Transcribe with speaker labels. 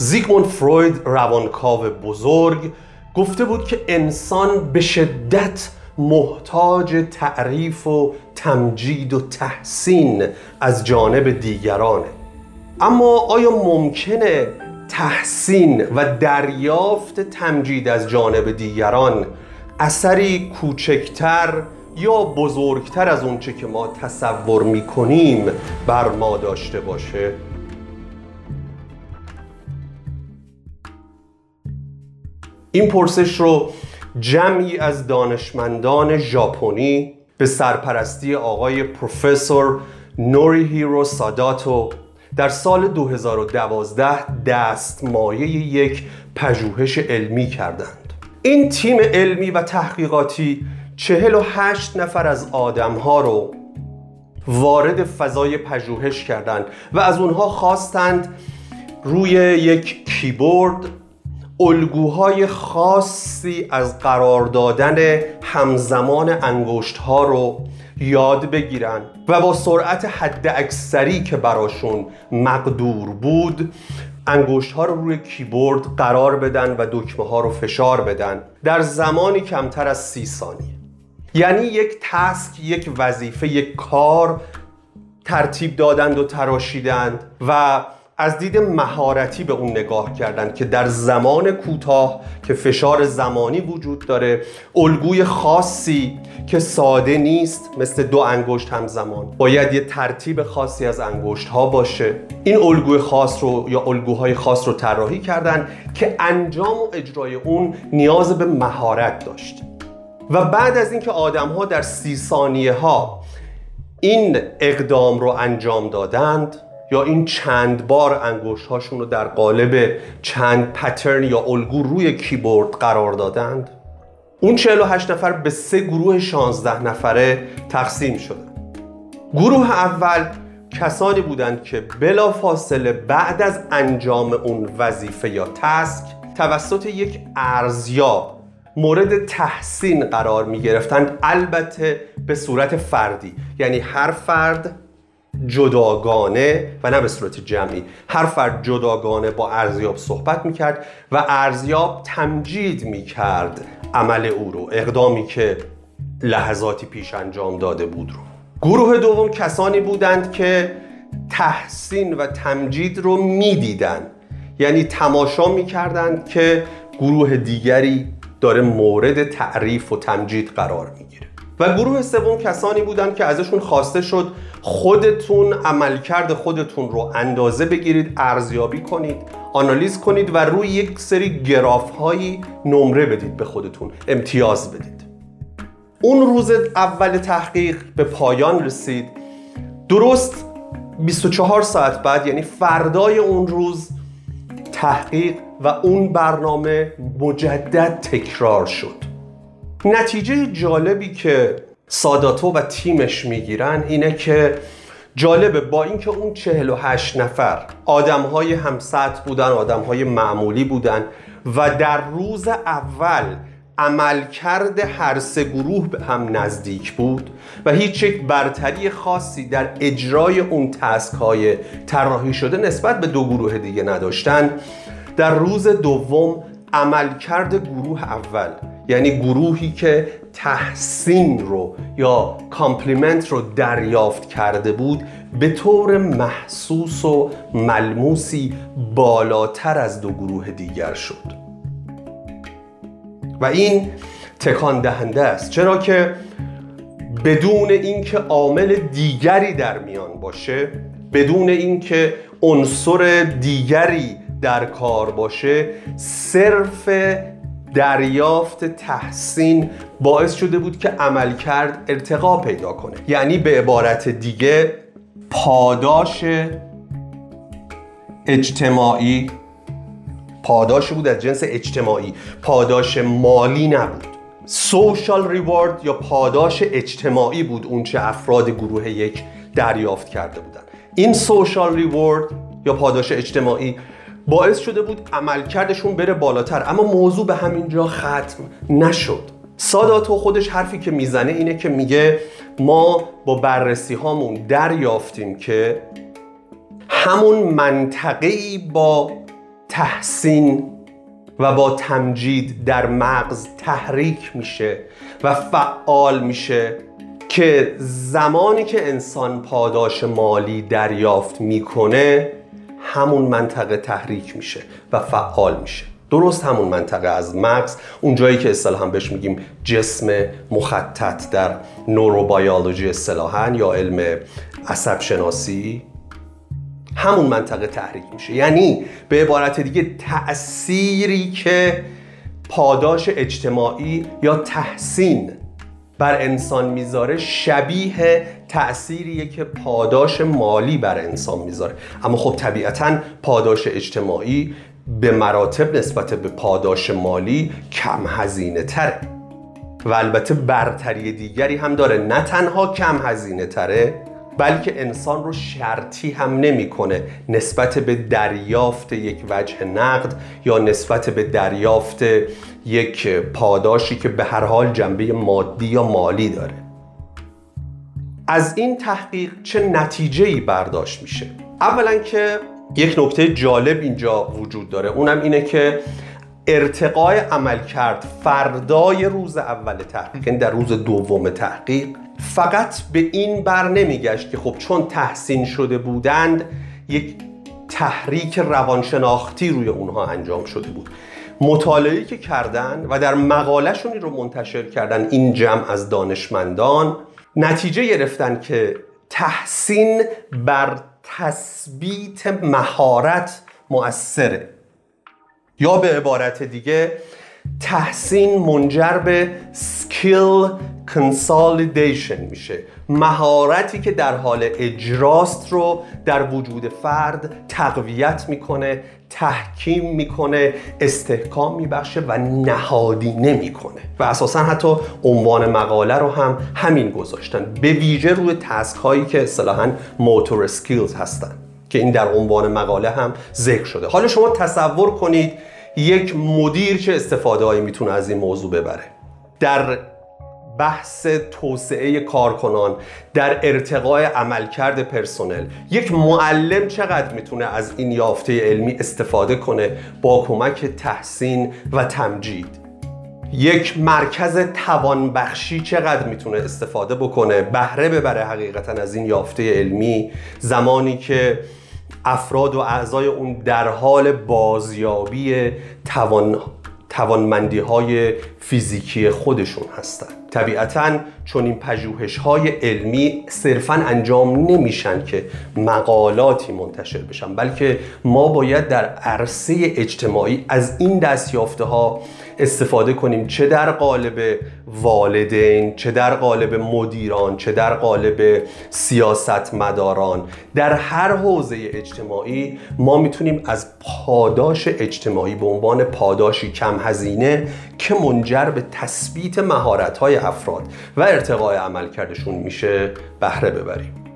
Speaker 1: زیگموند فروید روانکاو بزرگ گفته بود که انسان به شدت محتاج تعریف و تمجید و تحسین از جانب دیگرانه. اما آیا ممکنه تحسین و دریافت تمجید از جانب دیگران اثری کوچکتر یا بزرگتر از اونچه که ما تصور می‌کنیم بر ما داشته باشه؟ این پرسش رو جمعی از دانشمندان ژاپنی به سرپرستی آقای پروفسور نوری هیرو ساداتو در سال 2012 دستمایه یک پژوهش علمی کردند. این تیم علمی و تحقیقاتی 48 نفر از آدمها رو وارد فضای پژوهش کردند و از اونها خواستند روی یک کیبورد الگوهای خاصی از قرار دادن همزمان انگشت ها رو یاد بگیرن و با سرعت حد اکثری که براشون مقدور بود انگشت ها رو روی کیبورد قرار بدن و دکمه ها رو فشار بدن در زمانی کمتر از سی ثانیه. یعنی یک تسک یک وظیفه یک کار ترتیب دادند و تراشیدند و از دید مهارتی به اون نگاه کردن که در زمان کوتاه که فشار زمانی وجود داره الگوی خاصی که ساده نیست مثل دو انگشت همزمان. باید یه ترتیب خاصی از انگشت ها باشه. این الگوی خاص رو یا الگوهای خاص رو طراحی کردن که انجام و اجرای اون نیاز به مهارت داشت. و بعد از اینکه آدم ها در سی ثانیه ها این اقدام رو انجام دادند یا این چند بار انگشت هاشون رو در قالب چند پترن یا الگو روی کیبورد قرار دادند؟ اون 48 نفر به سه گروه 16 نفره تقسیم شدن گروه اول کسانی بودند که بلا فاصله بعد از انجام اون وظیفه یا تسک توسط یک ارزیاب مورد تحسین قرار می گرفتند البته به صورت فردی. یعنی هر فرد جداگانه و نه به صورت جمعی. هر فرد جداگانه با ارزیاب صحبت می‌کرد و ارزیاب تمجید می‌کرد عمل او رو اقدامی که لحظاتی پیش انجام داده بود رو. گروه دوم کسانی بودند که تحسین و تمجید رو می‌دیدند. یعنی تماشا می‌کردند که گروه دیگری داره مورد تعریف و تمجید قرار می‌گیره. و گروه سوم کسانی بودند که ازشون خواسته شد خودتون عملکرد خودتون رو اندازه بگیرید ارزیابی کنید آنالیز کنید و روی یک سری گراف هایی نمره بدید به خودتون امتیاز بدید. اون روز اول تحقیق به پایان رسید. درست 24 ساعت بعد یعنی فردای اون روز تحقیق و اون برنامه مجدد تکرار شد. نتیجه جالبی که ساداتو و تیمش می‌گیرن اینه که جالبه با اینکه اون 48 نفر آدم های همسط بودن آدم های معمولی بودن و در روز اول عملکرد هر سه گروه به هم نزدیک بود و هیچ یک برتری خاصی در اجرای اون task های طراحی شده نسبت به دو گروه دیگه نداشتن. در روز دوم عملکرد گروه اول یعنی گروهی که تحسین رو یا compliment رو دریافت کرده بود به طور محسوس و ملموسی بالاتر از دو گروه دیگر شد. و این تکان دهنده است. چرا که بدون اینکه عامل دیگری در میان باشه بدون اینکه عنصر دیگری در کار باشه صرف دریافت تحسین باعث شده بود که عملکرد ارتقا پیدا کنه. یعنی به عبارت دیگه پاداش اجتماعی پاداش بود از جنس اجتماعی. پاداش مالی نبود. سوشال ریوارد یا پاداش اجتماعی بود اونچه افراد گروه یک دریافت کرده بودن. این سوشال ریوارد یا پاداش اجتماعی باعث شده بود عملکردشون بره بالاتر. اما موضوع به همین جا ختم نشد. ساداتو خودش حرفی که می‌زنه اینه که میگه ما با بررسی هامون دریافتیم که همون منطقه‌ای با تحسین و با تمجید در مغز تحریک میشه و فعال میشه که زمانی که انسان پاداش مالی دریافت می‌کنه همون منطقه تحریک میشه و فعال میشه. درست همون منطقه از مغز اون جایی که اصطلاحا بهش میگیم جسم مخطط در نوروبیولوژی اصطلاحا یا علم عصب شناسی همون منطقه تحریک میشه. یعنی به عبارت دیگه تأثیری که پاداش اجتماعی یا تحسین بر انسان می‌ذاره شبیه تأثیریه که پاداش مالی بر انسان می‌ذاره. اما خب طبیعتا پاداش اجتماعی به مراتب نسبت به پاداش مالی کم هزینه تره و البته برتری دیگری هم داره. نه تنها کم هزینه تره بلکه انسان رو شرطی هم نمی‌کنه نسبت به دریافت یک وجه نقد یا نسبت به دریافت یک پاداشی که به هر حال جنبه مادی یا مالی داره. از این تحقیق چه نتیجه ای برداشت میشه؟ اولا که یک نکته جالب اینجا وجود داره اونم اینه که ارتقای عمل کرد فردای روز اول تحقیق یعنی در روز دوم تحقیق. فقط به این بر نمیگشت که خب چون تحسین شده بودند یک تحریک روانشناختی روی اونها انجام شده بود. مطالعه‌ای که کردن و در مقالهشون رو منتشر کردن این جمع از دانشمندان نتیجه گرفتن که تحسین بر تثبیت مهارت مؤثره. یا به عبارت دیگه تحسین منجر به سکیل کنسالیدیشن میشه. مهارتی که در حال اجراست رو در وجود فرد تقویت می‌کنه تحکیم می‌کنه استحکام میبخشه و نهادینه می‌کنه و اساسا حتی عنوان مقاله رو هم همین گذاشتن. به ویژه روی تسک هایی که اصطلاحا موتور سکیلز هستن. که این در عنوان مقاله هم ذکر شده. حالا شما تصور کنید یک مدیر چه استفاده هایی می‌تونه از این موضوع ببره. در بحث توسعه کارکنان در ارتقای عملکرد پرسنل یک معلم چقدر می‌تونه از این یافته علمی استفاده کنه با کمک تحسین و تمجید؟ یک مرکز توانبخشی چقدر می‌تونه استفاده بکنه؟ بهره ببره حقیقتا از این یافته علمی. زمانی که افراد و اعضای اون در حال بازیابی توان توانمندی های فیزیکی خودشون هستن. طبیعتا چون این پژوهش های علمی صرفا انجام نمیشن که مقالاتی منتشر بشن بلکه ما باید در عرصه اجتماعی از این دستیافته ها استفاده کنیم. چه در قالب والدین چه در قالب مدیران چه در قالب سیاستمداران. در هر حوزه اجتماعی ما می‌تونیم از پاداش اجتماعی به عنوان پاداشی کم هزینه که منجر به تثبیت مهارت های افراد و ارتقای عملکردشون میشه بهره ببریم.